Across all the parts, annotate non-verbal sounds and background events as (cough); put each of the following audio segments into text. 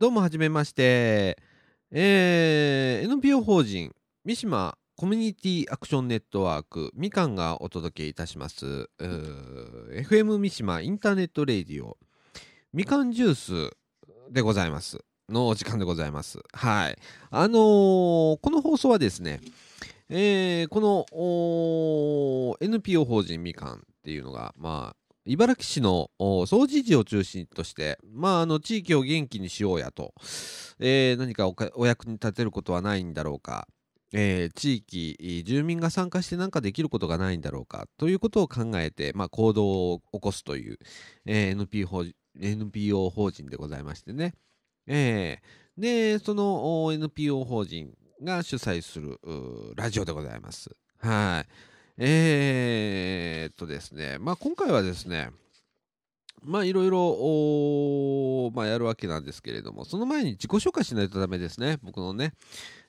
どうもはじめまして。えー NPO 法人三島コミュニティアクションネットワークみかんがお届けいたします。FM 三島インターネットレディオ。みかんジュースでございます。のお時間でございます。はい。あのーこの放送はですねえーこの NPO 法人みかんっていうのがまあ茨城市のお掃除時を中心として、まあ、あの地域を元気にしようやと、えー何かお役に立てることはないんだろうか、えー地域住民が参加して何かできることがないんだろうかということを考えて、まあ、行動を起こすという、えー NPO, 法 NPO 法人でございましてね、えーでその NPO 法人が主催するラジオでございます。はい。えー、っとですね、まあ今回はですね、まあいろいろ、まあやるわけなんですけれども、その前に自己紹介しないとダメですね、僕のね。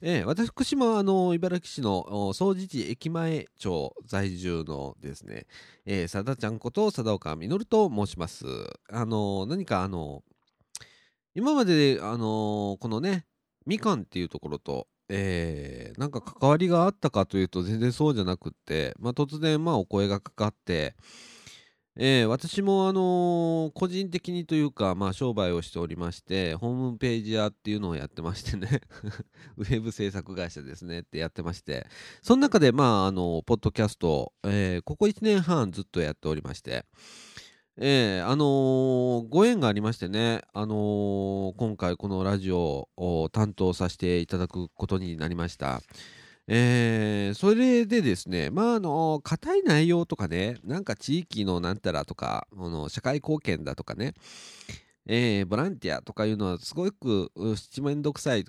えー私もあの、茨城市の総除地駅前町在住のですね、えー、さだちゃんこと佐田岡実と申します。あの、何かあの、今まで、あのこのね、みかんっていうところと、えーなんか関わりがあったかというと全然そうじゃなくって、まあ、突然まあお声がかかって、えー私もあのー個人的にというか、まあ、商売をしておりましてホームページ屋っていうのをやってましてね。(laughs) ウェブ制作会社ですねってやってまして。その中でまああのポッドキャストを、えーここ1年半ずっとやっておりまして。えーあのーご縁がありましてね、あのー今回このラジオを担当させていただくことになりました。えーそれでですね、まあ、あの、硬い内容とかね、なんか地域のなんたらとか、あの社会貢献だとかね、えーボランティアとかいうのはすごくう七面倒くさい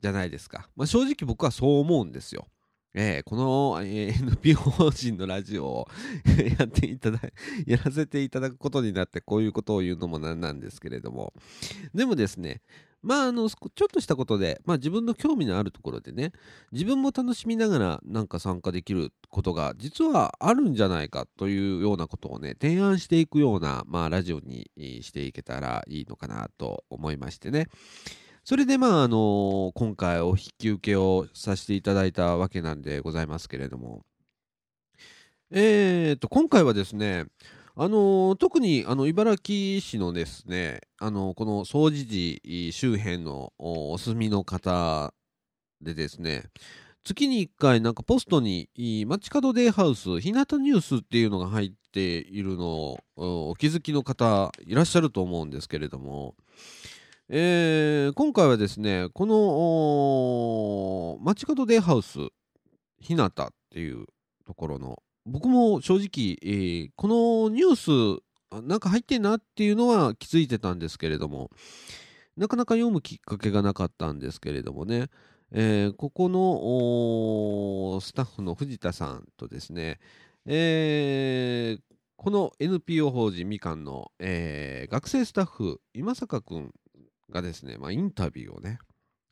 じゃないですか。まあ、正直僕はそう思うんですよ。えーこの、えー NPO 法人のラジオを (laughs) やっていただやらせていただくことになってこういうことを言うのもなんなんですけれども。でもですねまああのちょっとしたことで、まあ、自分の興味のあるところでね自分も楽しみながらなんか参加できることが実はあるんじゃないかというようなことをね提案していくような、まあ、ラジオにしていけたらいいのかなと思いましてね。それでまああの今回お引き受けをさせていただいたわけなんでございますけれども。えー、と今回はですねあの特にあの茨城市のですねあのこの総除寺周辺のお住みの方でですね月に1回なんかポストに街角デイハウス日向ニュースっていうのが入っているのをお気づきの方いらっしゃると思うんですけれども。えー今回はですねこの街角デイハウス日向っていうところの僕も正直、えーこのニュースなんか入ってんなっていうのは気づいてたんですけれどもなかなか読むきっかけがなかったんですけれどもね、えーここのスタッフの藤田さんとですね、えーこの NPO 法人みかんの、えー学生スタッフ今坂くんがですね、まあ、インタビューをね、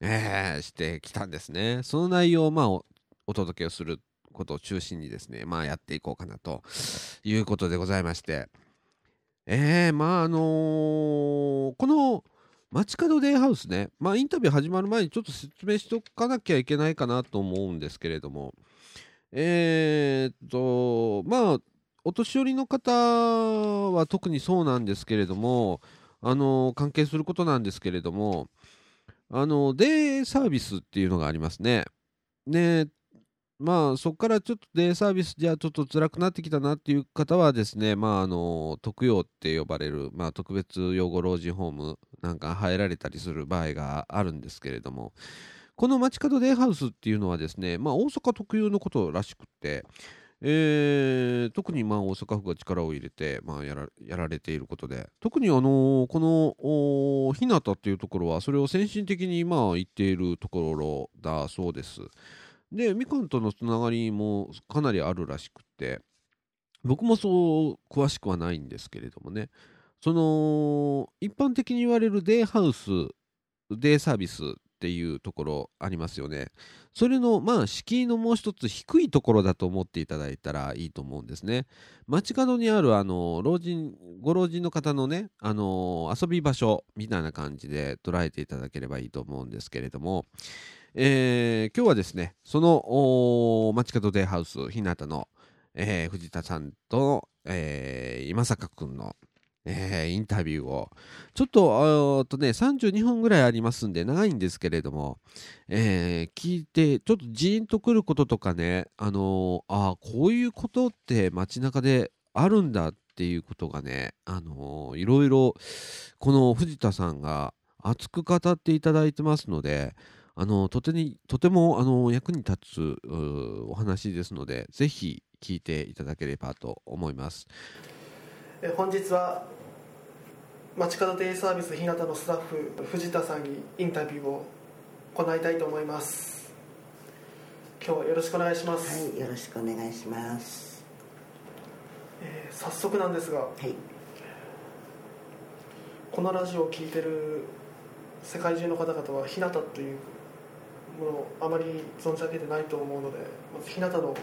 えーしてきたんですね。その内容を、まあ、おお届けをすることを中心にですね、まあ、やっていこうかなということでございまして、えー、まああのーこの街角デイハウスね、まあ、インタビュー始まる前にちょっと説明しておかなきゃいけないかなと思うんですけれども、えー、と、まあ、お年寄りの方は特にそうなんですけれども、あの関係することなんですけれども、あのデイサービスっていうのがありますね。ねまあそこからちょっとデイサービスじゃちょっと辛くなってきたなっていう方はですね、まああの特養って呼ばれる、まあ、特別養護老人ホームなんか入られたりする場合があるんですけれども、この街角デイハウスっていうのはですね、まあ大阪特有のことらしくって、えー特にまあ大阪府が力を入れて、まあ、やらやられていることで特にあのーこの日向っていうところはそれを先進的にまあ言っているところだそうです。でみかんとのつながりもかなりあるらしくて僕もそう詳しくはないんですけれどもねその一般的に言われるデイハウスデイサービスっていうところありますよね。それの、まあ、敷居のもう一つ低いところだと思っていただいたらいいと思うんですね。街角にある、あの、老人、ご老人の方のね、あの、遊び場所みたいな感じで捉えていただければいいと思うんですけれども、えー、今日はですね、その、街角デイハウス、日向の、えー、藤田さんと、えー、今坂くんの、えー、インタビューを、ちょっと、とね、32分ぐらいありますんで、長いんですけれども、えー、聞いて、ちょっとジーンとくることとかね、あのー、あこういうことって街中であるんだっていうことがね、あのー、いろいろ、この藤田さんが熱く語っていただいてますので、あのとてにとてもあの役に立つお話ですので、ぜひ聞いていただければと思います。本日は街角デイサービス日向のスタッフ藤田さんにインタビューを行いたいと思います。今日はよろしくお願いします。はいよろしくお願いします、えー、早速なんですが、はい、このラジオを聴いてる世界中の方々は日向というものをあまり存じ上げてないと思うのでまず日向の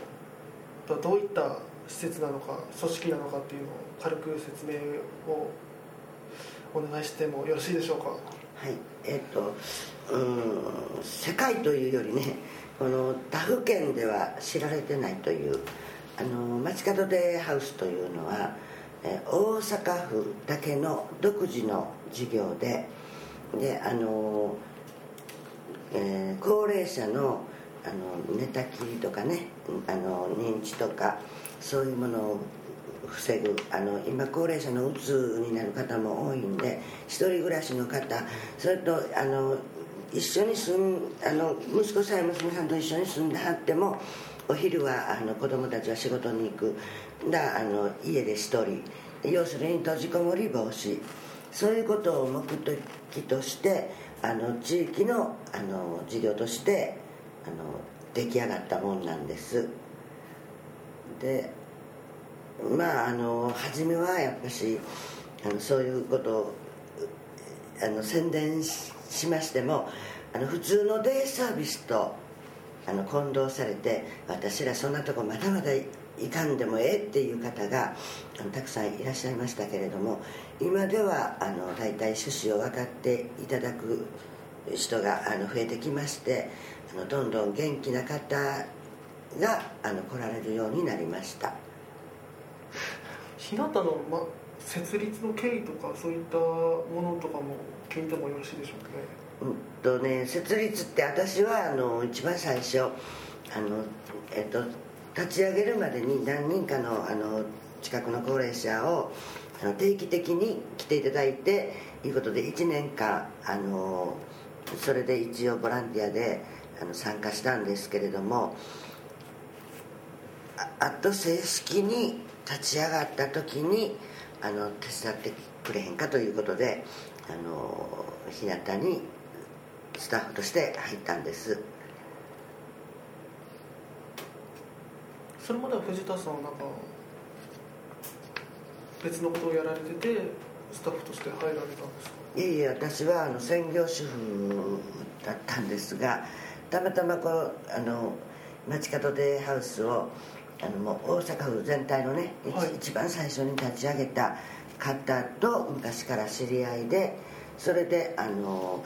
どういった施設なのか組織なのかっていうのを軽く説明をお願いしてもよろしいでしょうか？はい。えっ、とうん世界というよりねこの他府県では知られてないというあの街角デイハウスというのはえ大阪府だけの独自の事業でであの、えー、高齢者のあの寝たきりとかねあの認知とかそういうものを防ぐあの今高齢者のうつになる方も多いんで一人暮らしの方それとあの一緒に住んあの息子さん娘さんと一緒に住んではってもお昼はあの子供たちは仕事に行く。だあの家で一人。要するに閉じこもり防止。そういうことを目的としてあの地域のあの事業としてあの出来上がったもんなんです。でまああの初めはやっぱしあのそういうことをあの宣伝しましてもあの普通のデイサービスとあの混同されて私らそんなとこまだまだいかんでもええっていう方があのたくさんいらっしゃいましたけれども今ではあの大体趣旨を分かっていただく人があの増えてきましてあのどんどん元気な方があの来られるようになりました。日向の、ま、設立の経緯とかそういったものとかも聞いてもよろしいでしょうかね？うんとね設立って私はあの一番最初あの、えっと、立ち上げるまでに何人かのあの近くの高齢者をあの定期的に来ていただいていうことで1年間あのそれで一応ボランティアであの参加したんですけれどもあと正式に立ち上がった時にあの手伝ってくれへんかということであの日向にスタッフとして入ったんです。それまでは藤田さんはなんか別のことをやられててスタッフとして入られたんですか？いえいえ私はあの専業主婦だったんですがたまたまこうあの街角デイハウスをあのもう大阪府全体のね、はい、一番最初に立ち上げた方と昔から知り合いでそれであの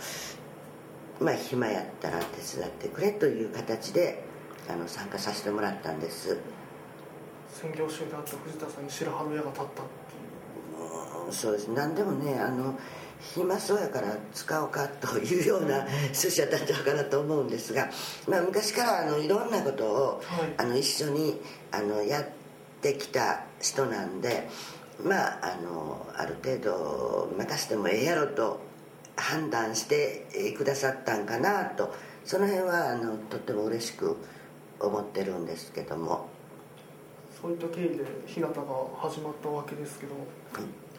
まあ暇やったら手伝ってくれという形であの参加させてもらったんです。専業主婦であった藤田さんに白羽の矢が立ったっていう。そうです。何でもねあの暇そうやから使おうかというような趣旨だったんちゃうかなと思うんですが、まあ、昔からあのいろんなことを、はい、あの一緒にあのやってきた人なんでまああのある程度任せてもええやろと判断してくださったんかなとその辺はあのとっても嬉しく思ってるんですけども。そういった経緯で日向が始まったわけですけど、うん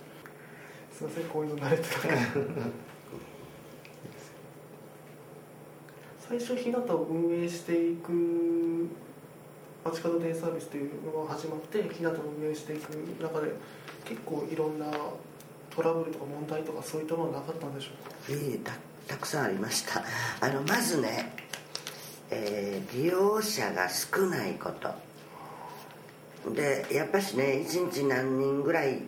すいませんこういうの慣れてな最初日向を運営していく街角デイサービスというのが始まって日向を運営していく中で結構いろんなトラブルとか問題とかそういったものはなかったんでしょうか？ええたくさんありました。あのまずね、えー利用者が少ないこと。でやっぱしね1日何人ぐらい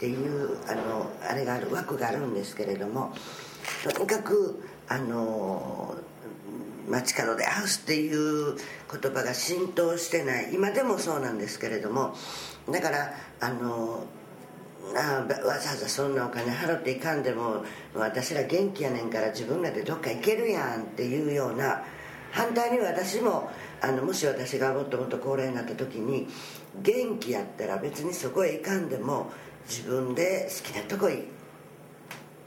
っていうあのあれがある枠があるんですけれどもとにかくあの街角でハウスっていう言葉が浸透してない。今でもそうなんですけれどもだからあのわざわざそんなお金払っていかんでも私ら元気やねんから自分らでどっか行けるやんっていうような反対に私もあのもし私がもっともっと高齢になった時に元気やったら別にそこへ行かんでも自分で好きなとこ行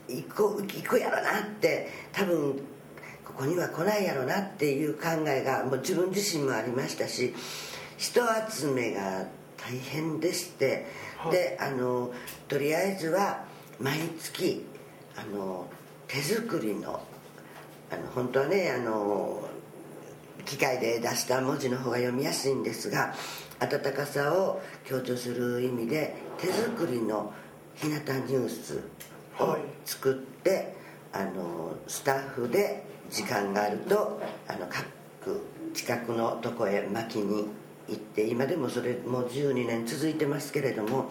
行こう行くやろなって多分ここには来ないやろなっていう考えがもう自分自身もありましたし人集めが大変でして、はい。であのとりあえずは毎月あの手作りのあの本当はねあの機械で出した文字の方が読みやすいんですが温かさを強調する意味で手作りの日向ニュースを作って、あのスタッフで時間があるとあの各近くのとこへ巻きに行って今でもそれもう12年続いてますけれども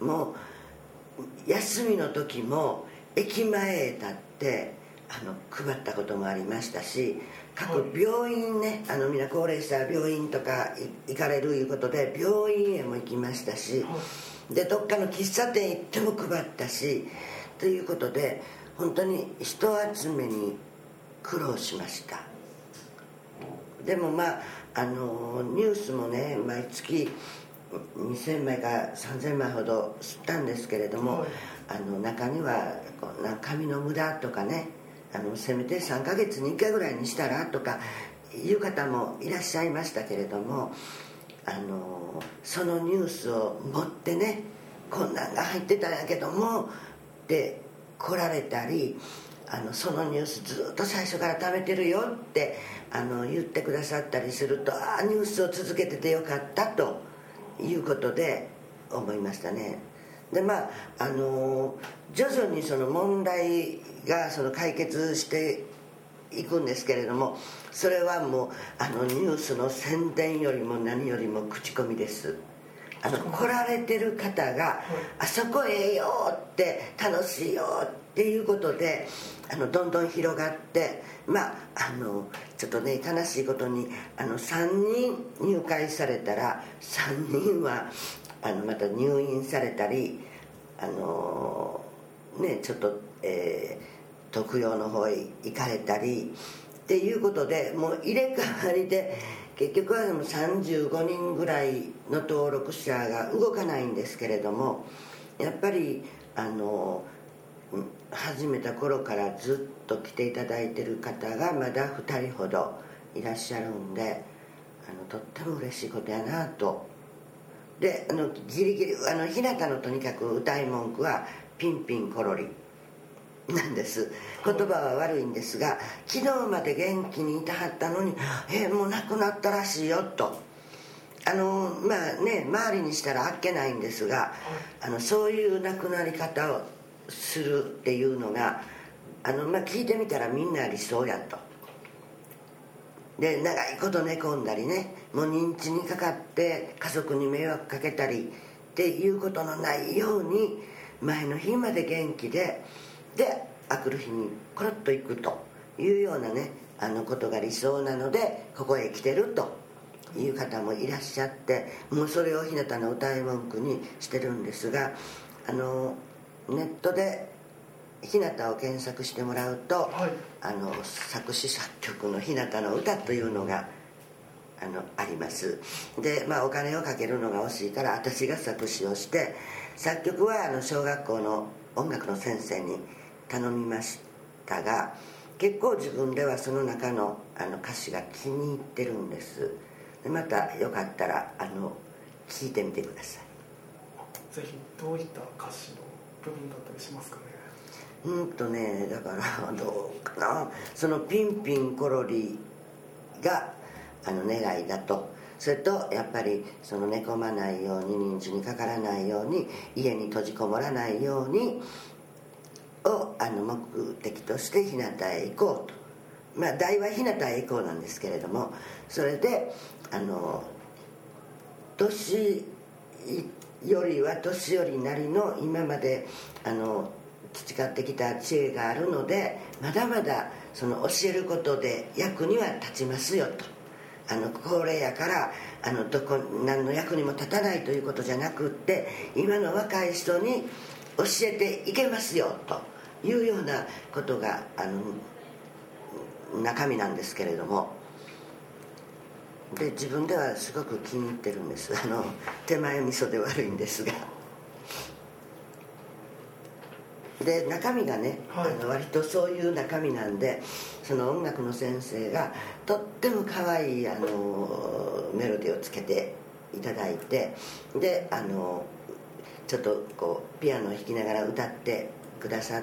もう休みの時も駅前へ立ってあの配ったこともありましたし病院ねあの皆高齢者病院とかい行かれるいうことで病院へも行きましたしでどっかの喫茶店行っても配ったしということで本当に人集めに苦労しました。でもまああのニュースもね毎月2000枚か3000枚ほど吸ったんですけれども、はい。あの中にはこんな紙の無駄とかねあのせめて3ヶ月に1回ぐらいにしたらとかいう方もいらっしゃいましたけれどもあのそのニュースを持ってねこんなんが入ってたんやけどもって来られたりあのそのニュースずっと最初から貯めてるよってあの言ってくださったりするとああニュースを続けててよかったということで思いましたね。でまああの徐々にその問題がその解決していくんですけれどもそれはもうあのニュースの宣伝よりも何よりも口コミです。あの来られてる方が「あそこええよ」って「楽しいよ」っていうことであのどんどん広がってまああのちょっとね悲しいことにあの3人入会されたら3人はあのまた入院されたりあのねちょっと、えー特養の方へ行かれたりっていうことでもう入れ替わりで結局はでも35人ぐらいの登録者が動かないんですけれどもやっぱりあの始めた頃からずっと来ていただいてる方がまだ2人ほどいらっしゃるんであのとっても嬉しいことやなと。であのギリギリあの日向のとにかく歌い文句は「ピンピンコロリ」なんです。言葉は悪いんですが昨日まで元気にいたはったのに「えもう亡くなったらしいよ」と。あのまあね周りにしたらあっけないんですがあのそういう亡くなり方をするっていうのがあの、まあ、聞いてみたらみんな理想やと。で長いこと寝込んだりねもう認知にかかって家族に迷惑かけたりっていうことのないように前の日まで元気でであくる日にコロッと行くというようなねあのことが理想なのでここへ来てるという方もいらっしゃってもうそれを日向の歌い文句にしてるんですがあのネットで日向を検索してもらうと、はい。あの作詞作曲の日向の歌というのがあのあります。で、まあ、お金をかけるのが惜しいから私が作詞をして作曲はあの小学校の音楽の先生に頼みましたが結構自分ではその中のあの歌詞が気に入ってるんです。でまたよかったらあの聞いてみてください。ぜひどういった歌詞の部分だったりしますかね？うんとねだから (laughs) どうかな。そのピンピンコロリがあの願いだと。それとやっぱりその寝込まないように認知にかからないように家に閉じこもらないようにをあの目的として日向へ行こうと。まあ題は日向へ行こうなんですけれどもそれであの年よりは年寄りなりの今まであの培ってきた知恵があるのでまだまだその教えることで役には立ちますよと。あの高齢やからあのどこ何の役にも立たないということじゃなくって今の若い人に教えていけますよというようなことがあの中身なんですけれども。で自分ではすごく気に入ってるんです。あの手前味噌で悪いんですが。で中身がね、はい、あの割とそういう中身なんでその音楽の先生がとっても可愛いあのメロディーをつけていただいてであのちょっとこうピアノを弾きながら歌ってくださっ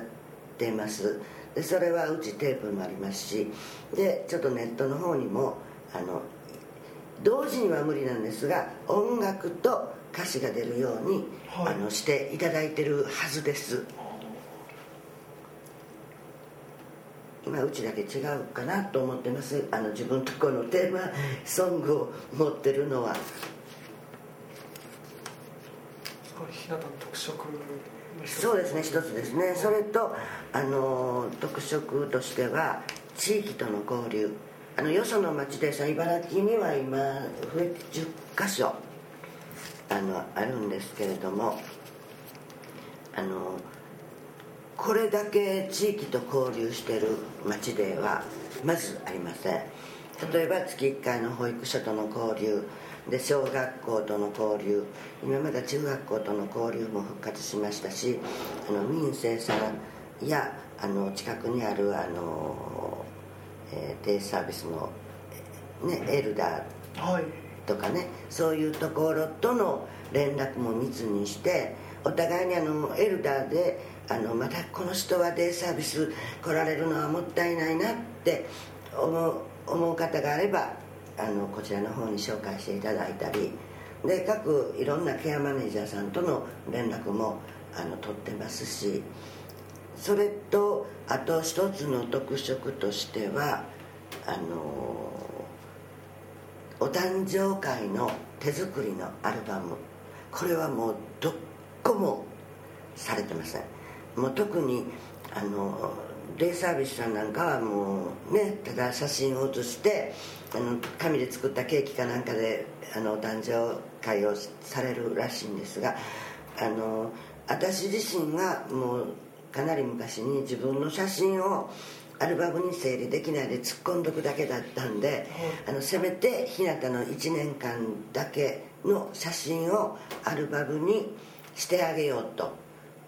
てます。でそれはうちテープもありますしでちょっとネットの方にもあの同時には無理なんですが音楽と歌詞が出るように、はい、あのしていただいてるはずです。今うちだけ違うかなと思ってます。あの自分とこのテーマソングを持ってるのはこれ日向の特色そうですね一つですね。それとあの特色としては地域との交流。あのよその町でさ茨城には今増えて10箇所あのあるんですけれどもあのこれだけ地域と交流してる町ではまずありません。例えば月1回の保育所との交流。で小学校との交流。今まだ中学校との交流も復活しましたしあの民生さんやあの近くにあるあの、えー、デイサービスの、ね、エルダーとかね、はい、そういうところとの連絡も密にしてお互いにあのエルダーであのまたこの人はデイサービス来られるのはもったいないなって思う思う方があればあのこちらの方に紹介していただいたりで各いろんなケアマネージャーさんとの連絡もあの取ってますしそれとあと一つの特色としてはあのお誕生会の手作りのアルバム。これはもうどっこもされてません。もう特にあのデイサービスさんなんかはもうねただ写真を写してあの紙で作ったケーキかなんかであのお誕生会をされるらしいんですがあの私自身がもうかなり昔に自分の写真をアルバムに整理できないで突っ込んどくだけだったんで、あのせめて日向の1年間だけの写真をアルバムにしてあげようと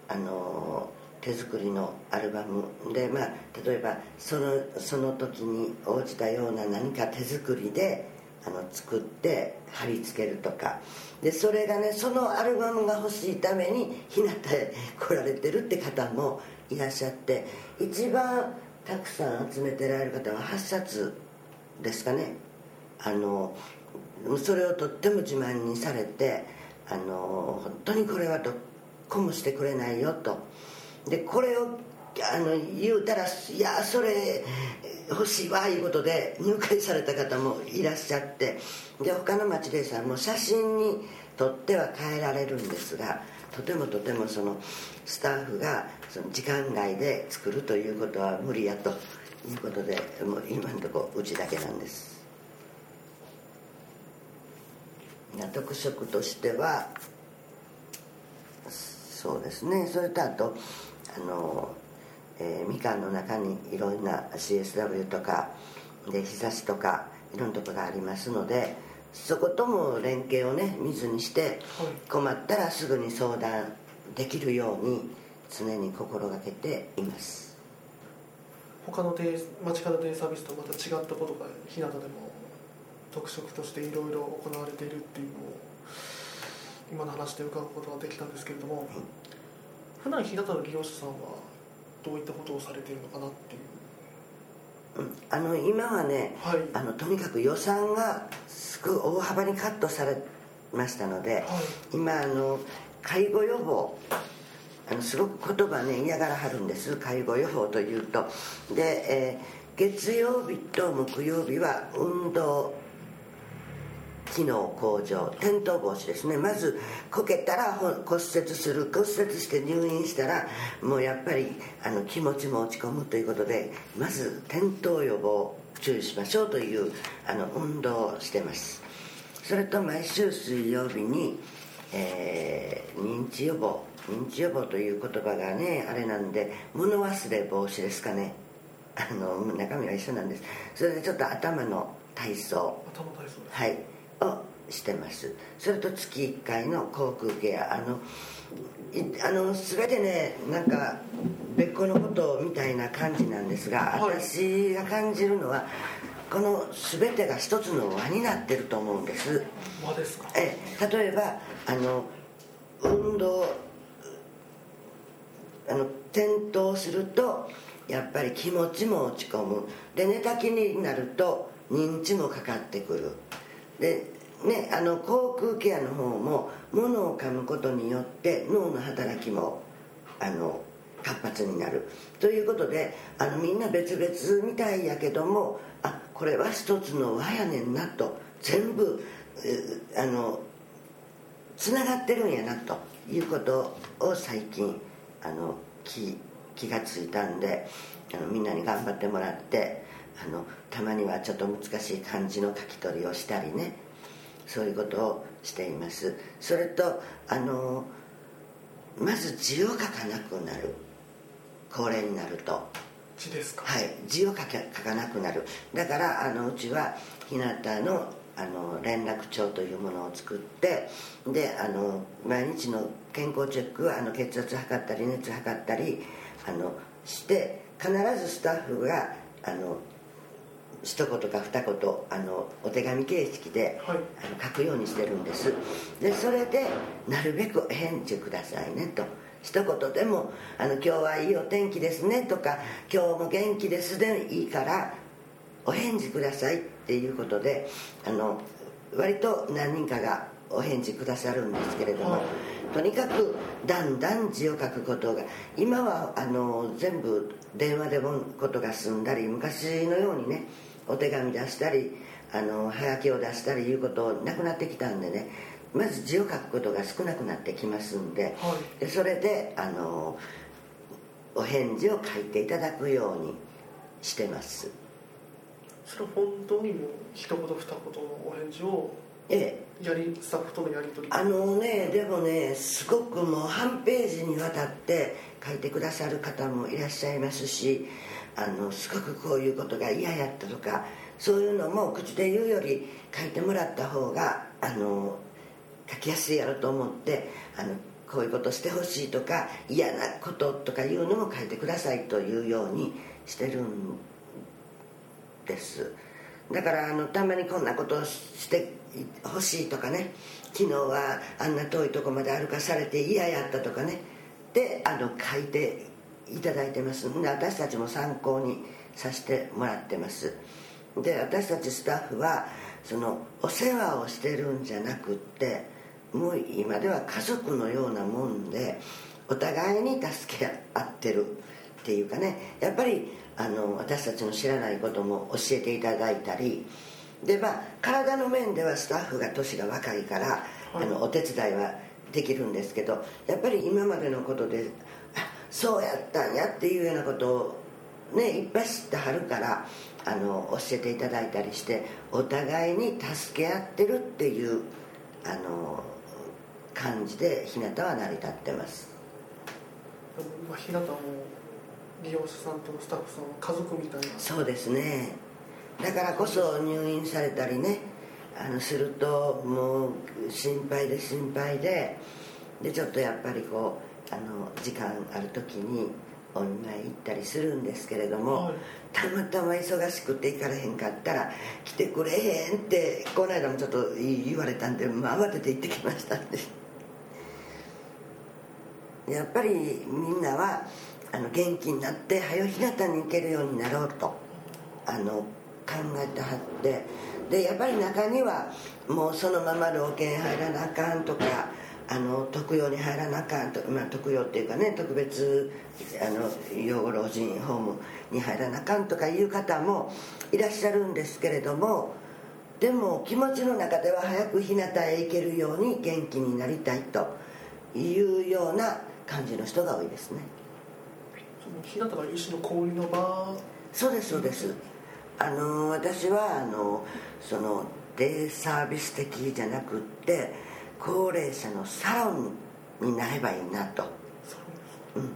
あの手作りのアルバムでまあ例えばそのその時に応じたような何か手作りであの作って貼り付けるとか。でそれがねそのアルバムが欲しいために日向へ来られてるって方もいらっしゃって一番たくさん集めてられる方は8冊ですかね。あのそれをとっても自慢にされてあの本当にこれはどっこもしてくれないよとでこれをあの言うたらいやそれ欲しいわいうことで入会された方もいらっしゃってで他の町でさんも写真に撮っては変えられるんですがとてもとてもそのスタッフがその時間外で作るということは無理やということでもう今のところうちだけなんです。特色としてはそうですね。それとあとあの、えー、みかんの中にいろんな CSW とかで日差しとかいろんなとこがありますのでそことも連携をね見ずにして困ったらすぐに相談できるように常に心がけています。他のデ街角デイサービスとまた違ったことが日向でも特色としていろいろ行われているっていうのを今の話で伺うことができたんですけれども、普段日向の利用者さんはどういったことをされているのかなっていう。あの今はね、はい、あのとにかく予算がすごい大幅にカットされましたので、はい、今あの介護予防あのすごく言葉ね嫌がらはるんです。介護予報というと。で、えー月曜日と木曜日は運動機能向上転倒防止ですね。まずこけたら骨折する。骨折して入院したらもうやっぱりあの気持ちも落ち込むということでまず転倒予防注意しましょうというあの運動をしてます。それと毎週水曜日に、えー認知予防認知予防という言葉がねあれなんで物忘れ防止ですかね。あの中身は一緒なんです。それでちょっと頭の体操。頭体操はいをしてます。それと月1回の口腔ケアあのいあの全てねなんか別個のことみたいな感じなんですが、はい。私が感じるのはこの全てが一つの輪になってると思うんです。輪ですか？え。例えばあの運動あの転倒するとやっぱり気持ちも落ち込む。で寝たきりになると認知もかかってくるでねあの口腔ケアの方も物を噛むことによって脳の働きもあの活発になる。ということであのみんな別々みたいやけどもあこれは一つの輪やねんなと全部あのつながってるんやなということを最近あの気気がついたんであのみんなに頑張ってもらってあのたまにはちょっと難しい漢字の書き取りをしたりね。そういうことをしています。それとあのまず字を書かなくなる。高齢になると。字ですか？はい。字を書か書かなくなる。だからあのうちは日向のあの連絡帳というものを作ってであの毎日の健康チェックはあの血圧測ったり熱測ったりあのして必ずスタッフがあの一言か二言あのお手紙形式で、はい。あの書くようにしてるんです。でそれでなるべくお返事くださいねと。一言でもあの「今日はいいお天気ですね」とか「今日も元気です」でいいからお返事くださいっていうことであの割と何人かがお返事くださるんですけれども、はい。とにかくだんだん字を書くことが今はあの全部電話でもことが済んだり昔のようにねお手紙出したりあのはがきを出したりいうことなくなってきたんでね。まず字を書くことが少なくなってきますんで。はでそれであのお返事を書いていただくようにしてます。それは本当にもう一言二言のお返事をええ。やりスタッフとのやり取り。あのねでもねすごくもう半ページにわたって書いてくださる方もいらっしゃいますしあのすごくこういうことが嫌やったとかそういうのも口で言うより書いてもらった方があの書きやすいやろと思ってあのこういうことしてほしいとか嫌なこととかいうのも書いてくださいというようにしてるんです。だからあのたまにこんなことをしてほしいとかね昨日はあんな遠いとこまで歩かされて嫌やったとかね。であの書いていただいてます。んで私たちも参考にさせてもらってます。で私たちスタッフはそのお世話をしてるんじゃなくってもう今では家族のようなもんでお互いに助け合ってるっていうかね。やっぱりあの私たちの知らないことも教えていただいたりでまあ体の面ではスタッフが年が若いから、はいあのお手伝いはできるんですけどやっぱり今までのことであそうやったんやっていうようなことをねいっぱい知ってはるからあの教えていただいたりしてお互いに助け合ってるっていうあの感じで日向は成り立ってます。今日向も利用者さんとスタッフさんは家族みたいな。そうですね。だからこそ入院されたりねあのするともう心配で心配ででちょっとやっぱりこうあの時間ある時にお見舞い行ったりするんですけれども、はい。たまたま忙しくて行かれへんかったら来てくれへんってこの間もちょっと言われたんで、まあ、慌てて行ってきましたんで。(laughs) やっぱりみんなはあの元気になって早日向に行けるようになろうとあの考えてはってでやっぱり中にはもうそのまま老犬入らなあかんとかあの特養に入らなあかんと、まあ、特養っていうかね特別あの養護老人ホームに入らなあかんとかいう方もいらっしゃるんですけれどもでも気持ちの中では早く日向へ行けるように元気になりたいというような感じの人が多いですね。日向が一種のの場？そうですそうです。あの私はあのそのデイサービス的じゃなくって高齢者のサロンになればいいなと、うん、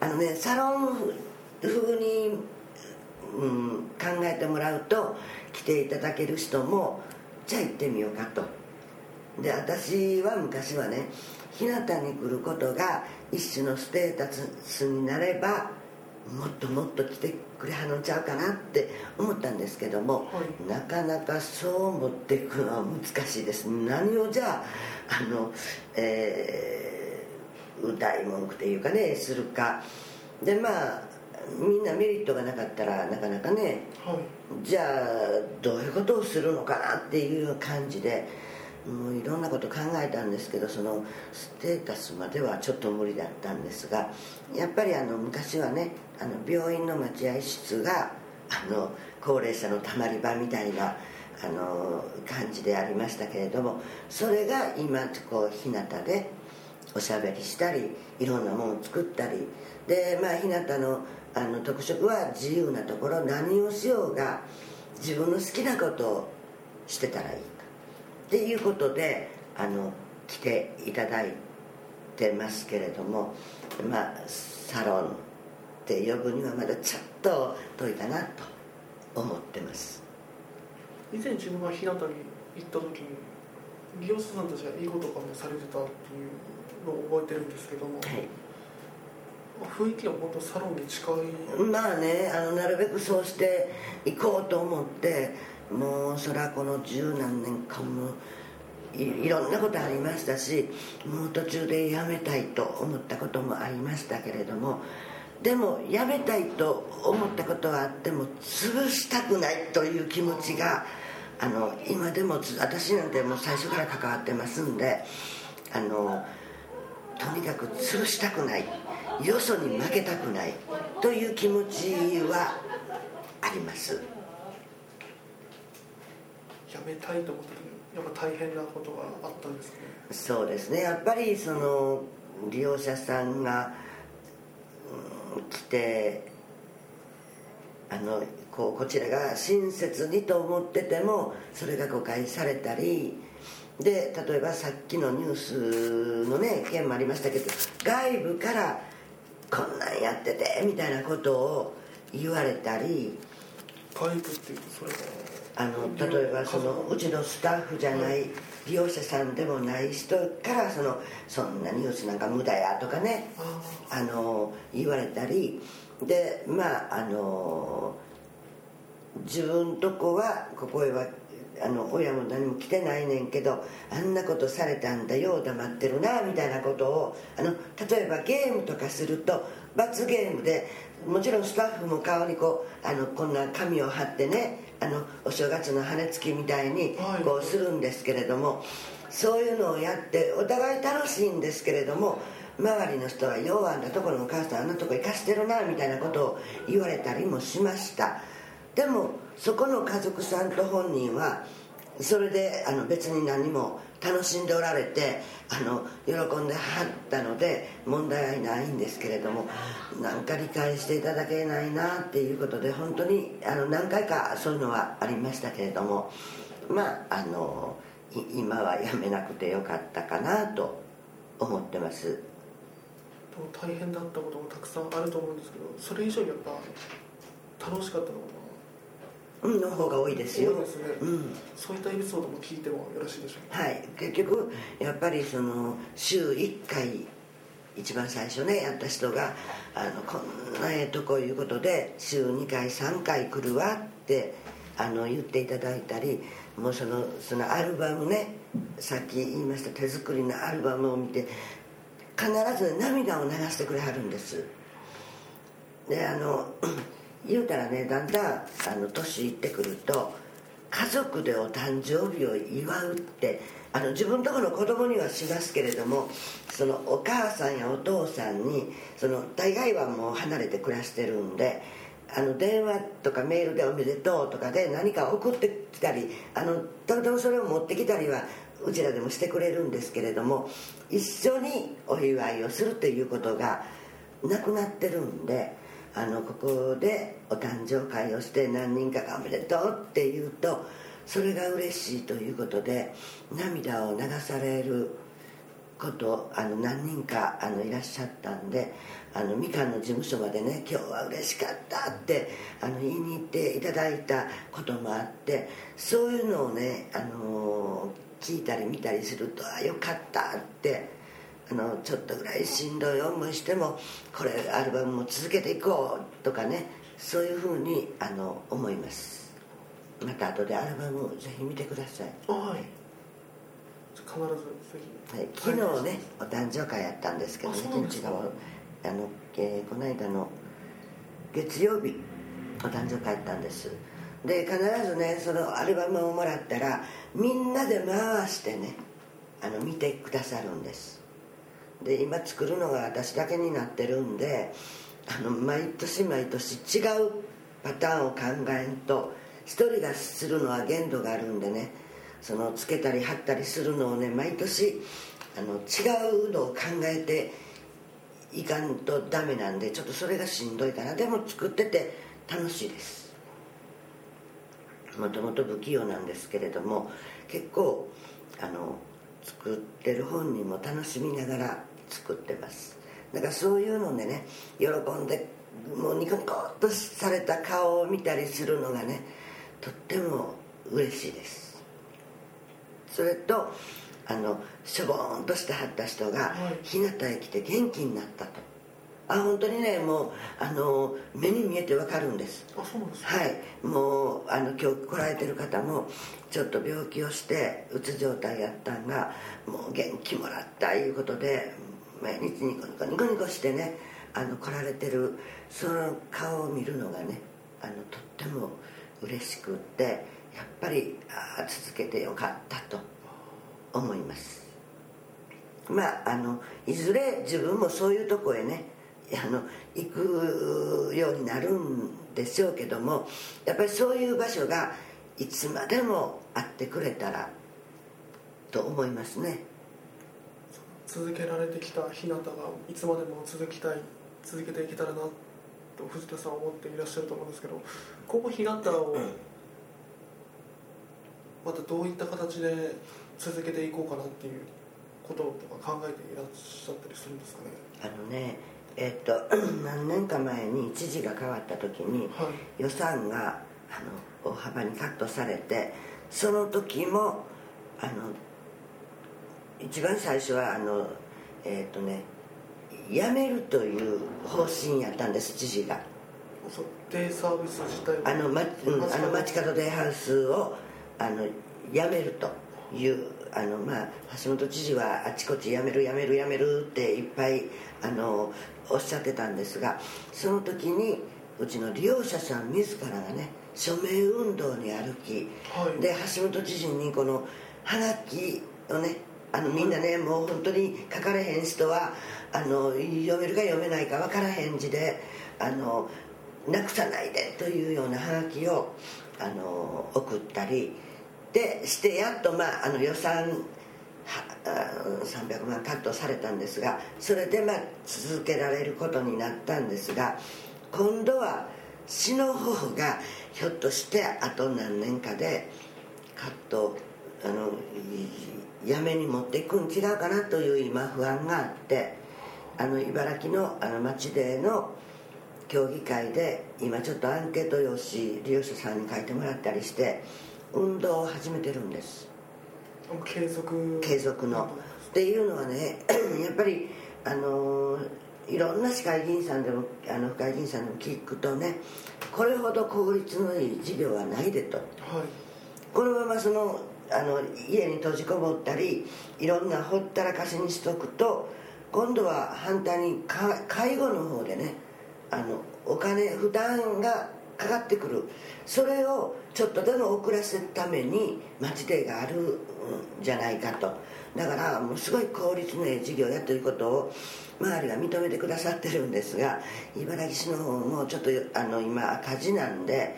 あのねサロン風に、うん、考えてもらうと来ていただける人もじゃあ行ってみようかと。で私は昔はね日向に来ることが一種のステータスになればもっともっと来てくれはのちゃうかなって思ったんですけども、はい、なかなかそう持っていくのは難しいです。何をじゃああの、えー、歌い文句というかねするか。でまあみんなメリットがなかったらなかなかね、はい、じゃあどういうことをするのかなっていう感じでもういろんなこと考えたんですけどそのステータスまではちょっと無理だったんですがやっぱりあの昔はねあの病院の待合室があの高齢者のたまり場みたいなあの感じでありましたけれどもそれが今こう日向でおしゃべりしたりいろんなものを作ったりでまあ日向のあの特色は自由なところ何をしようが自分の好きなことをしてたらいい。っていうことであの来ていただいてますけれどもまあサロンって呼ぶにはまだちょっと遠いかなと思ってます。以前自分が日向に行った時に利用者さんたちがいいことかもされてたっていうのを覚えてるんですけども、はい。雰囲気は本当サロンに近い。まあねあのなるべくそうして行こうと思ってもうそれはこの十何年間もいいろんなことありましたしもう途中で辞めたいと思ったこともありましたけれどもでも辞めたいと思ったことはあっても潰したくないという気持ちがあの今でも私なんてもう最初から関わってますんであのとにかく潰したくないよそに負けたくないという気持ちはあります。辞めたいと思った時やっぱ大変なことがあったんですね？そうですね。やっぱりその利用者さんが、うん、来てあのこうこちらが親切にと思っててもそれが誤解されたりで例えばさっきのニュースのね件もありましたけど外部からこんなんやっててみたいなことを言われたり。外部っていうそれは？あの例えばそのうちのスタッフじゃない利用者さんでもない人からそのそんなニュースなんか無駄やとかねあの言われたりでまああの自分とこはここへはあの親も何も来てないねんけどあんなことされたんだよ黙ってるなみたいなことをあの例えばゲームとかすると罰ゲームでもちろんスタッフも顔にこうあのこんな紙を貼ってねあのお正月の羽根つきみたいにこうするんですけれども、そういうのをやってお互い楽しいんですけれども周りの人は「ようあんなところのお母さんあんなとこ行かしてるな」みたいなことを言われたりもしました。でもそこの家族さんと本人はそれであの別に何も楽しんでおられてあの喜んではったので問題はないんですけれどもなんか理解していただけないなっていうことで本当にあの何回かそういうのはありましたけれどもまああの今はやめなくてよかったかなと思ってます。大変だったこともたくさんあると思うんですけどそれ以上にやっぱ楽しかったのはの方が多いですよ。そうですね、うん、そういったエピソードも聞いてもよろしいでしょうか？はい。結局やっぱりその週1回一番最初ねやった人があのこんなええとこいうことで週2回3回来るわってあの言っていただいたりもうそのそのアルバムねさっき言いました手作りのアルバムを見て必ず、ね、涙を流してくれはるんです。であの言うたらねだんだんあの年いってくると家族でお誕生日を祝うってあの自分のところの子供にはしますけれどもそのお母さんやお父さんにその大概はもう離れて暮らしてるんであの電話とかメールで「おめでとう」とかで何か送ってきたりあのたまたまそれを持ってきたりはうちらでもしてくれるんですけれども一緒にお祝いをするっていうことがなくなってるんであのここでお誕生会をして何人かが「おめでとう」って言うとそれが嬉しいということで涙を流されることあの何人かあのいらっしゃったんであのみかんの事務所までね「今日は嬉しかった」ってあの言いに行っていただいたこともあってそういうのをねあの聞いたり見たりすると「あよかった」ってあのちょっとぐらいしんどい思いしてもこれアルバムも続けていこうとかねそういうふうにあの思います。また後でアルバムぜひ見てください。あはい。必ずぜひ。はい、昨日ね、お誕生会やったんですけどね違うあの、えーこの間の月曜日お誕生会やったんです。で必ずねそのアルバムをもらったらみんなで回してねあの見てくださるんですで今作るのが私だけになってるんであの毎年毎年違うパターンを考えんと一人がするのは限度があるんでねそのつけたり貼ったりするのをね毎年あの違うのを考えていかんとダメなんでちょっとそれがしんどいかな。でも作ってて楽しいです。もともと不器用なんですけれども結構あの作ってる本人も楽しみながら作ってます。だからそういうのでね喜んでもうニコニコっとされた顔を見たりするのがねとっても嬉しいです。それとあのしょぼーんとしてはった人がはい。日向へ来て元気になったと。あ本当にねもうあの目に見えてわかるんです。あそうですか。はい。もうあの今日来られてる方もちょっと病気をしてうつ状態やったんがもう元気もらったいうことで毎日ニコニコニコニコしてねあの来られてるその顔を見るのがねあのとっても嬉しくってやっぱりあ続けてよかったと思います。まああのいずれ自分もそういうとこへねあの行くようになるんでしょうけどもやっぱりそういう場所がいつまでもあってくれたらと思いますね。続けられてきた日向がいつまでも続きたい続けていけたらなと藤田さんは思っていらっしゃると思うんですけど今後日向をまたどういった形で続けていこうかなっていうこととか考えていらっしゃったりするんですかね？あのねえっと (clears throat) 何年か前に知事が変わった時にはい。予算があの大幅にカットされてその時もあの一番最初はあのえっ、とね辞めるという方針やったんです知事が。デイサービス自体は？あの、まうん、あの街角角デイハウスをあの辞めるというあの、まあ、橋本知事はあちこち辞める辞める辞めるっていっぱいあのおっしゃってたんですがその時にうちの利用者さん自らがね署名運動に歩きはい。で橋本知事にこのハガキをねあのみんなねもう本当に書かれへん人はあの読めるか読めないか分からへん字であのなくさないでというようなハガキをあの送ったりでしてやっと、まあ、あの予算はあ300万カットされたんですがそれでまあ続けられることになったんですが今度は市の方がひょっとしてあと何年かでカットあのやめに持っていくん違うかなという今不安があってあの茨城のあの町での協議会で今ちょっとアンケート用紙利用者さんに書いてもらったりして運動を始めてるんです。継続。継続の。っていうのはね (clears throat) やっぱりあのいろんな市会議員さんでもあの府会議員さんでも聞くとねこれほど効率のいい事業はないでと。はい。このままそのあの家に閉じこもったりいろんなほったらかしにしとくと今度は反対に介護の方でねあのお金負担がかかってくる。それをちょっとでも遅らせるために町手があるんじゃないかと。だからもうすごい効率のいい事業やということを周りが認めてくださってるんですが茨城市の方もちょっとあの今赤字なんで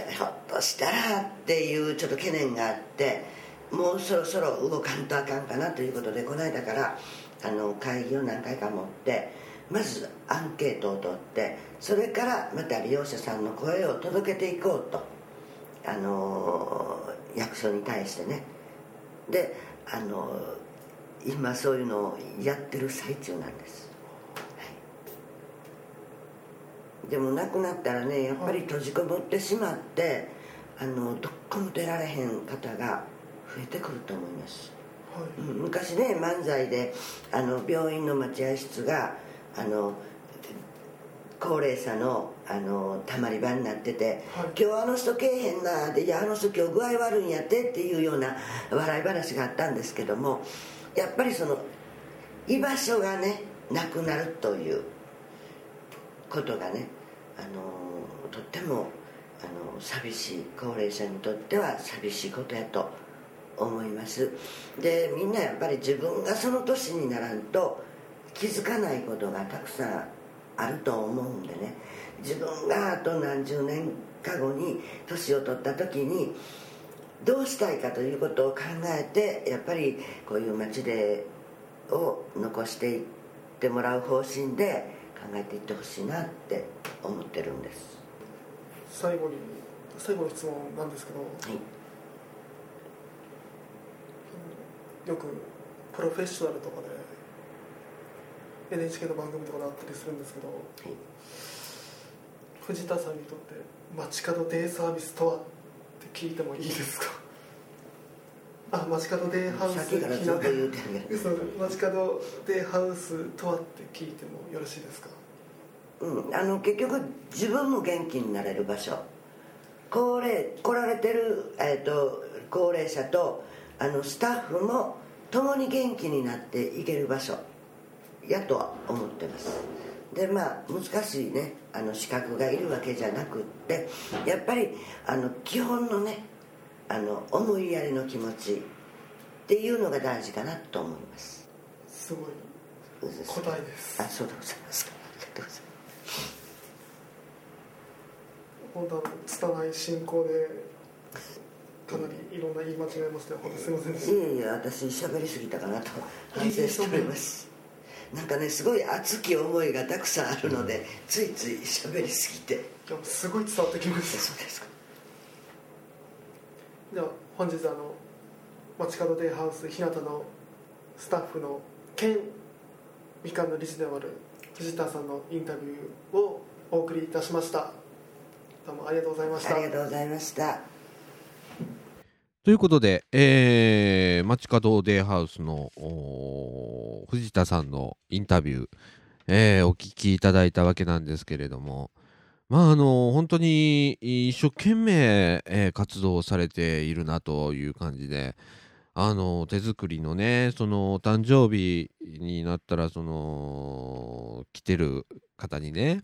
ひょっとしたらっていうちょっと懸念があってもうそろそろ動かんとあかんかなということでこの間からあの会議を何回か持ってまずアンケートを取ってそれからまた利用者さんの声を届けていこうとあの役所に対してね。であの今そういうのをやってる最中なんです、はい、でも亡くなったらねやっぱり閉じこもってしまってあのどっこも出られへん方が増えてくると思います。はい。うん昔ね漫才であの病院の待合室があの高齢者のあのたまり場になってて、はい。今日あの人けえへんなでいやあの人今日具合悪いんやってっていうような笑い話があったんですけどもやっぱりその居場所がねなくなるということがねあのとってもあの寂しい。高齢者にとっては寂しいことやと思います。でみんなやっぱり自分がその年にならんと気づかないことがたくさんあると思うんでね。自分があと何十年か後に年を取った時にどうしたいかということを考えてやっぱりこういう街でを残していってもらう方針でえていってほしいなって思ってるんです。最後に最後の質問なんですけどはい。よくプロフェッショナルとかで NHK の番組とかであったりするんですけどはい。藤田さんにとって街角デイサービスとはって聞いてもいいですか？あ街角デイハウス街角デイハウスとはって聞いてもよろしいですか？うん、あの結局自分も元気になれる場所。高齢来られてる、えー、と高齢者とあのスタッフも共に元気になっていける場所。やとは思ってます。でまあ難しいね。あの資格がいるわけじゃなくってやっぱりあの基本のねあの思いやりの気持ち。っていうのが大事かなと思います。すごい。答えです。あそうでございますかありがとうございます本当あの拙い進行でかなりいろんな言い間違えまして本当すいませんでした。いえいえ私喋りすぎたかなと反省しております。なんかねすごい熱き思いがたくさんあるのでついつい喋りすぎて。いやすごい伝わってきましたそうですか。では本日あの街角デイハウス日向のスタッフの兼みかんの理事でもある藤田さんのインタビューをお送りいたしましたどうもありがとうございました。ありがとうございました。ということで、えー、街角デイハウスの藤田さんのインタビュー、えーお聞きいただいたわけなんですけれども、まああの本当に一生懸命、えー活動をされているなという感じで、あの手作りのね、そのお誕生日になったら、その来てる方にね、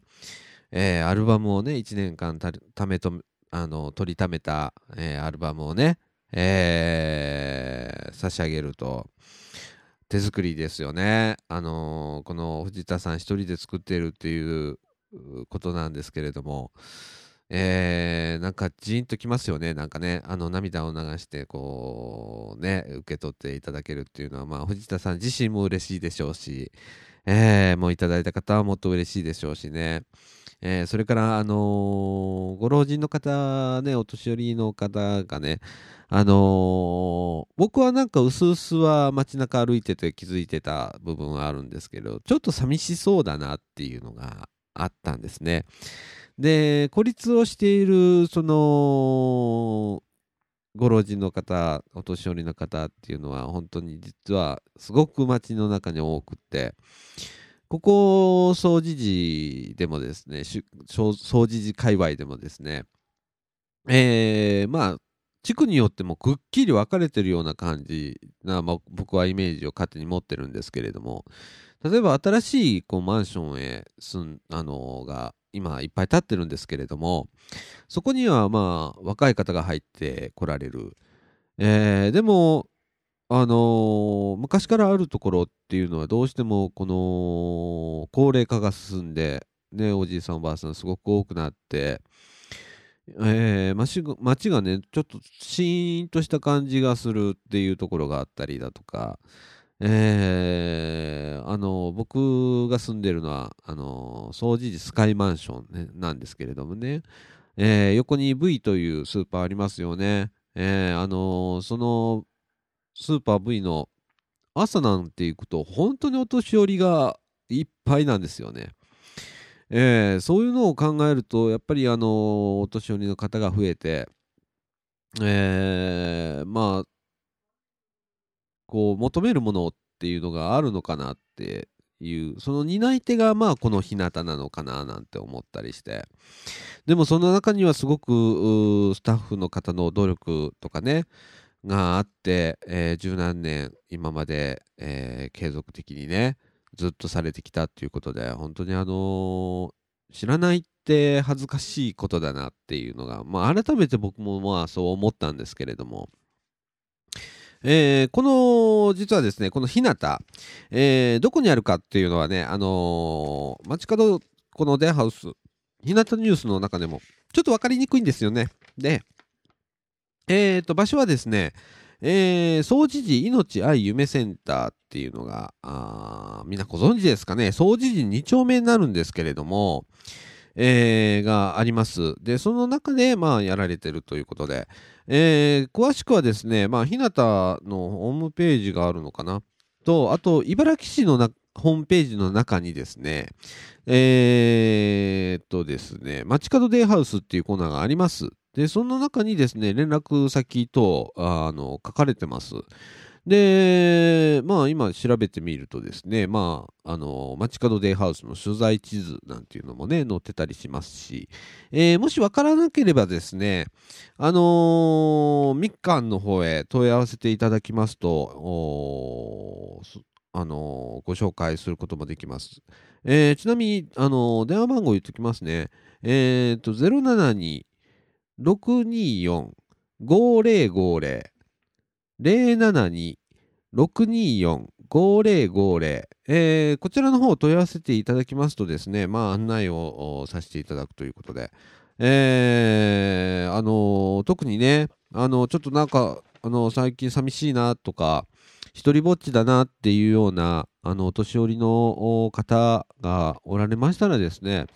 えーアルバムをね、1年間たためとあの取りためた、えーアルバムをね、えー差し上げると手作りですよね。あのーこの藤田さん一人で作っているっていううことなんですけれども、えーなんかジーンときますよね。なんかね、あの涙を流してこうね、受け取っていただけるっていうのは、まあ藤田さん自身も嬉しいでしょうし、えーもういただいた方はもっと嬉しいでしょうしね。えーそれから、あのーご老人の方ね、お年寄りの方がね、あのー僕はなんか薄々は街中歩いてて気づいてた部分はあるんですけど、ちょっと寂しそうだなっていうのがあったんですね。で、孤立をしている、その、ご老人の方、お年寄りの方っていうのは、本当に実はすごく街の中に多くって、ここ、総除時でもですね、しゅ総総除時界隈でもですね、えー、まあ、地区によってもくっきり分かれてるような感じな、まあ、僕はイメージを勝手に持ってるんですけれども、例えば新しいこうマンションへ住んあのが今いっぱい立ってるんですけれどもそこにはまあ若い方が入ってこられる、えー、でもあのー、昔からあるところっていうのはどうしてもこの高齢化が進んでねおじいさんおばあさんすごく多くなってえー、街街がねちょっとシーンとした感じがするっていうところがあったりだとか、えー、あの僕が住んでるのはあの総除寺スカイマンション、ね、なんですけれどもね、えー、横に V というスーパーありますよね、えー、あのそのスーパー V の朝なんて行くと本当にお年寄りがいっぱいなんですよね。えー、そういうのを考えるとやっぱりあのお年寄りの方が増えて、えー、まあこう求めるものっていうのがあるのかなっていうその担い手がまあこの日向なのかななんて思ったりしてでもその中にはすごくスタッフの方の努力とかねがあって、えー、十何年今まで、えー、継続的にねずっとされてきたっていうことで本当にあのー、知らないって恥ずかしいことだなっていうのが、まあ、改めて僕もまあそう思ったんですけれども、えー、この実はですねこの日向、えー、どこにあるかっていうのはねあのー、街角このデハウス日向ニュースの中でもちょっと分かりにくいんですよね。でえーと場所はですねえー、総持寺命愛夢センターっていうのが、あみんなご存知ですかね、総持寺2丁目になるんですけれども、えー、があります。で、その中で、まあ、やられてるということで、えー、詳しくはですね、まあ、日向のホームページがあるのかな。と、あと、茨城市のなホームページの中にですね、えー、っとですね、街角デイハウスっていうコーナーがあります。で、その中にですね、連絡先と、あの、書かれてます。で、まあ今調べてみるとですね、まあ、あの、街角デイハウスの取材地図なんていうのもね、載ってたりしますし、えー、もしわからなければですね、あのー、みかんの方へ問い合わせていただきますと、あのー、ご紹介することもできます。えー、ちなみに、あの電話番号言っておきますね。えっ、と、072 624-5050 072-624-5050えー、こちらの方を問い合わせていただきますとですね、まあ案内をさせていただくということで、えー、あのー、特にね、あのちょっとなんか、あの最近寂しいなとか、一人ぼっちだなっていうような、あの、お年寄りの方がおられましたらですね、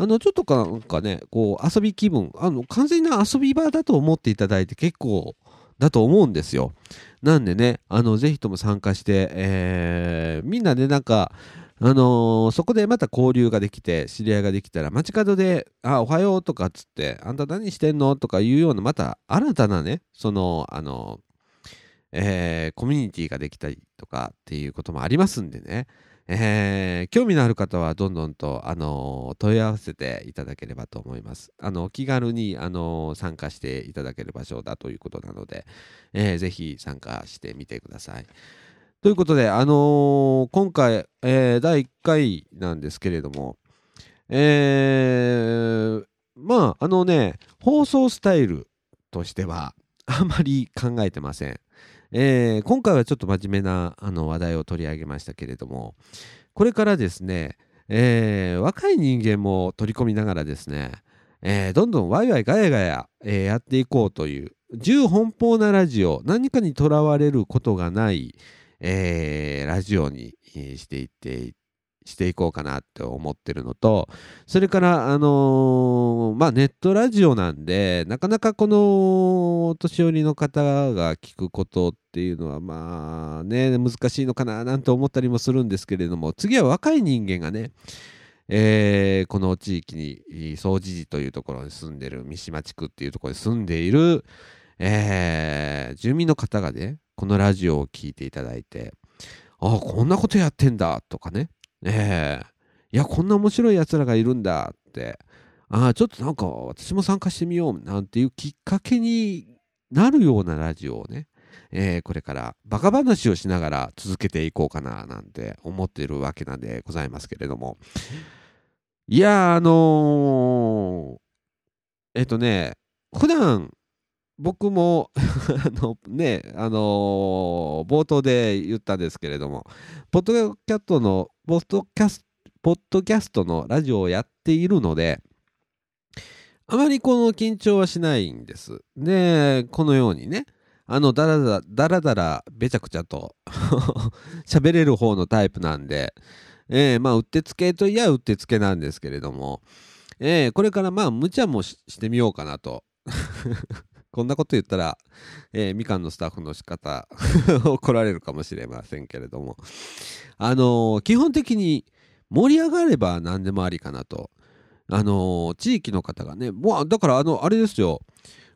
あの、ちょっとなんかね、こう、遊び気分、あの、完全な遊び場だと思っていただいて結構だと思うんですよ。なんでね、あの、ぜひとも参加して、えー、みんなでなんか、あのー、そこでまた交流ができて、知り合いができたら、街角で、あ、おはようとかっつって、あんた何してんのとかいうような、また新たなね、その、あのー、えー、コミュニティができたりとかっていうこともありますんでね、えー、興味のある方はどんどんと、あのー、問い合わせていただければと思います。あの気軽に、あのー、参加していただける場所だということなので、えー、ぜひ参加してみてください。ということで、あの今回、え第1回なんですけれども、えまあ、あのね、放送スタイルとしては、あまり考えてません。えー、今回はちょっと真面目なあの話題を取り上げましたけれどもこれからですね、えー、若い人間も取り込みながらですね、えー、どんどんワイワイガヤガヤ、えやっていこうという自由奔放なラジオ何かにとらわれることがない、えラジオにしていってしていこうかなって思ってるのと、それから、あのー、まあ、ネットラジオなんで、なかなかこのお年寄りの方が聞くことっていうのは、まあね、難しいのかななんて思ったりもするんですけれども、次は若い人間がね、えー、この地域に、総持寺というところに住んでる、三島地区っていうところに住んでいる、えー、住民の方がね、このラジオを聴いていただいて、ああ、こんなことやってんだとかね、ええいや、こんな面白い奴らがいるんだって、ああ、ちょっとなんか私も参加してみようなんていうきっかけになるようなラジオをね、えー、これからバカ話をしながら続けていこうかななんて思っているわけなんでございますけれども。いやあのーえっとね普段僕も (laughs) あのねあのー冒頭で言ったんですけれどもポッドキャストのポッドキャスポッドキャストのラジオをやっているのであまりこの緊張はしないんです。で、このようにね、あの、だらだら、だらだら、べちゃくちゃと (laughs) 喋れる方のタイプなんで、えーまあ、うってつけといやうってつけなんですけれども、えーこれからまあ、無茶もししてみようかなと。こんなこと言ったら、えーみかんのスタッフの仕方 (laughs) 怒られるかもしれませんけれども、あのー基本的に盛り上がれば何でもありかなと。あのー地域の方がね、もうだからあの、あれですよ、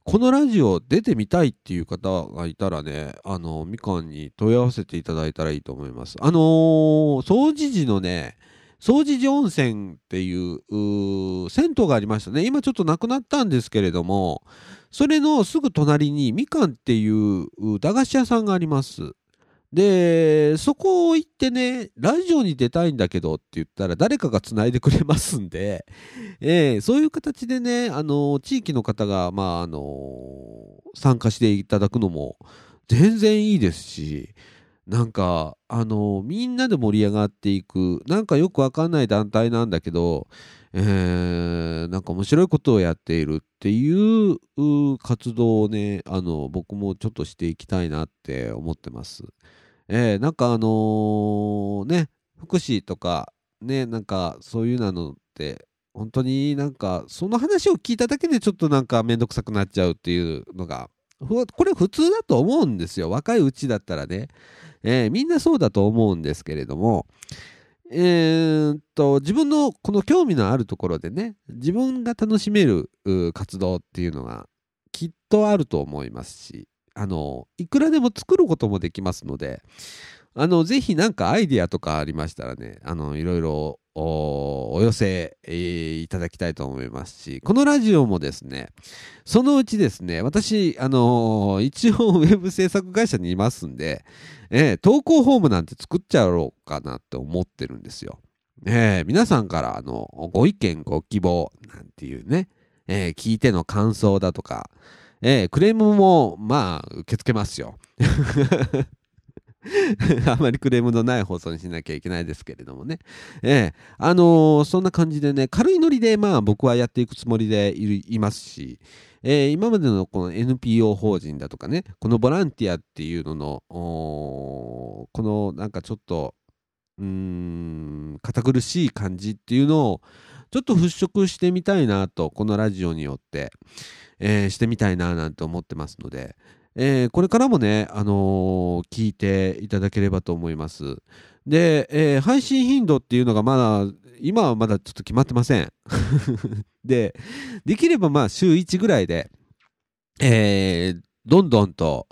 このラジオ出てみたいっていう方がいたらね、あのみかんに問い合わせていただいたらいいと思います。あのー掃除時のね、掃除時温泉っていう銭湯がありましたね。今ちょっとなくなったんですけれども、それのすぐ隣にみかんっていう駄菓子屋さんがあります。で、そこ行ってね、ラジオに出たいんだけどって言ったら誰かがつないでくれますんで、(laughs) えーそういう形でね、あの地域の方が、まあ、あの参加していただくのも全然いいですし、なんか、あのみんなで盛り上がっていく、なんかよくわかんない団体なんだけど、えーなんか面白いことをやっているっていう活動をね、あの僕もちょっとしていきたいなって思ってます。えーなんかあのーね、福祉とか、ね、なんかそういうなのって、本当になんかその話を聞いただけでちょっとなんかめんどくさくなっちゃうっていうのがこれ普通だと思うんですよ。若いうちだったらね、えーみんなそうだと思うんですけれども。えーっと自分のこの興味のあるところでね自分が楽しめる活動っていうのがきっとあると思いますしあのいくらでも作ることもできますのであのぜひなんかアイディアとかありましたらねあのいろいろお寄せ、えーいただきたいと思いますしこのラジオもですねそのうちですね私あのー一応 (laughs) ウェブ制作会社にいますんで、えー投稿フォームなんて作っちゃろうかなって思ってるんですよ。えー皆さんからあのご意見ご希望なんていうね、えー聞いての感想だとか、えークレームもまあ受け付けますよ。(laughs) あまりクレームのない放送にしなきゃいけないですけれどもね。ええあのーそんな感じでね、軽いノリでまあ僕はやっていくつもりでいますし、えー今までのこの NPO 法人だとかね、このボランティアっていうのの、このなんかちょっと、うん、堅苦しい感じっていうのを、ちょっと払拭してみたいなと、このラジオによって、えーしてみたいななんて思ってますので、えーこれからもね、あのー聞いていただければと思います。で、えー配信頻度っていうのがまだ、今はまだちょっと決まってません。(laughs) で、できればまあ週1ぐらいで、えーどんどんと、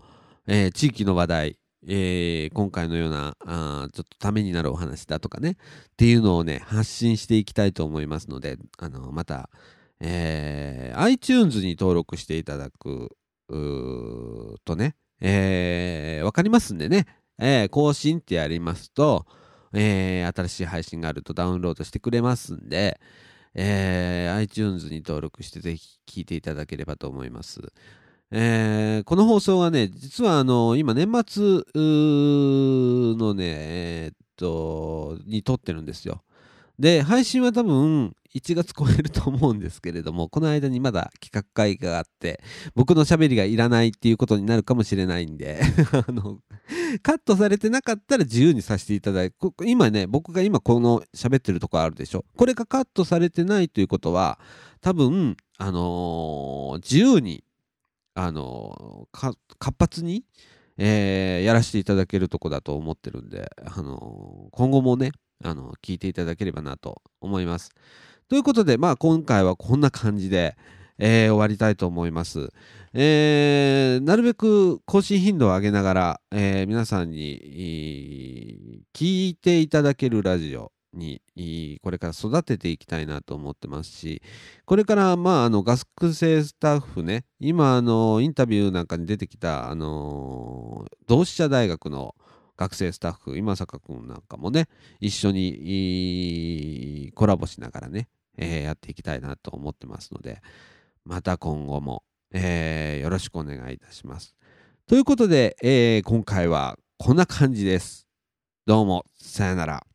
えー地域の話題、えー今回のようなあちょっとためになるお話だとかねっていうのをね発信していきたいと思いますのであのまた、えー iTunes に登録していただくとね、えーわかりますんでね、えー更新ってやりますと、えー新しい配信があるとダウンロードしてくれますんで、えー iTunes に登録してぜひ聞いていただければと思います。えーこの放送はね、実はあの今年末のね、えーっと、に撮ってるんですよ。で、配信は多分1月超えると思うんですけれども、この間にまだ企画会があって、僕の喋りがいらないっていうことになるかもしれないんで、(laughs) あの、カットされてなかったら自由にさせていただいて、今ね、僕が今この喋ってるとこあるでしょ？これがカットされてないということは、多分、あのー自由に、あのー活発に、えーやらせていただけるとこだと思ってるんで、あのー今後もね、あの聞いていただければなと思います。ということで、まあ、今回はこんな感じで、えー終わりたいと思います。えーなるべく更新頻度を上げながら、えー皆さんに聞いていただけるラジオにこれから育てていきたいなと思ってますし、これから、まあ、あの学生スタッフね、今あの、インタビューなんかに出てきた、あの同志社大学の学生スタッフ、今坂君なんかもね、一緒にコラボしながらね、えーやっていきたいなと思ってますので、また今後も、えーよろしくお願いいたします。ということで、えー今回はこんな感じです。どうも、さよなら。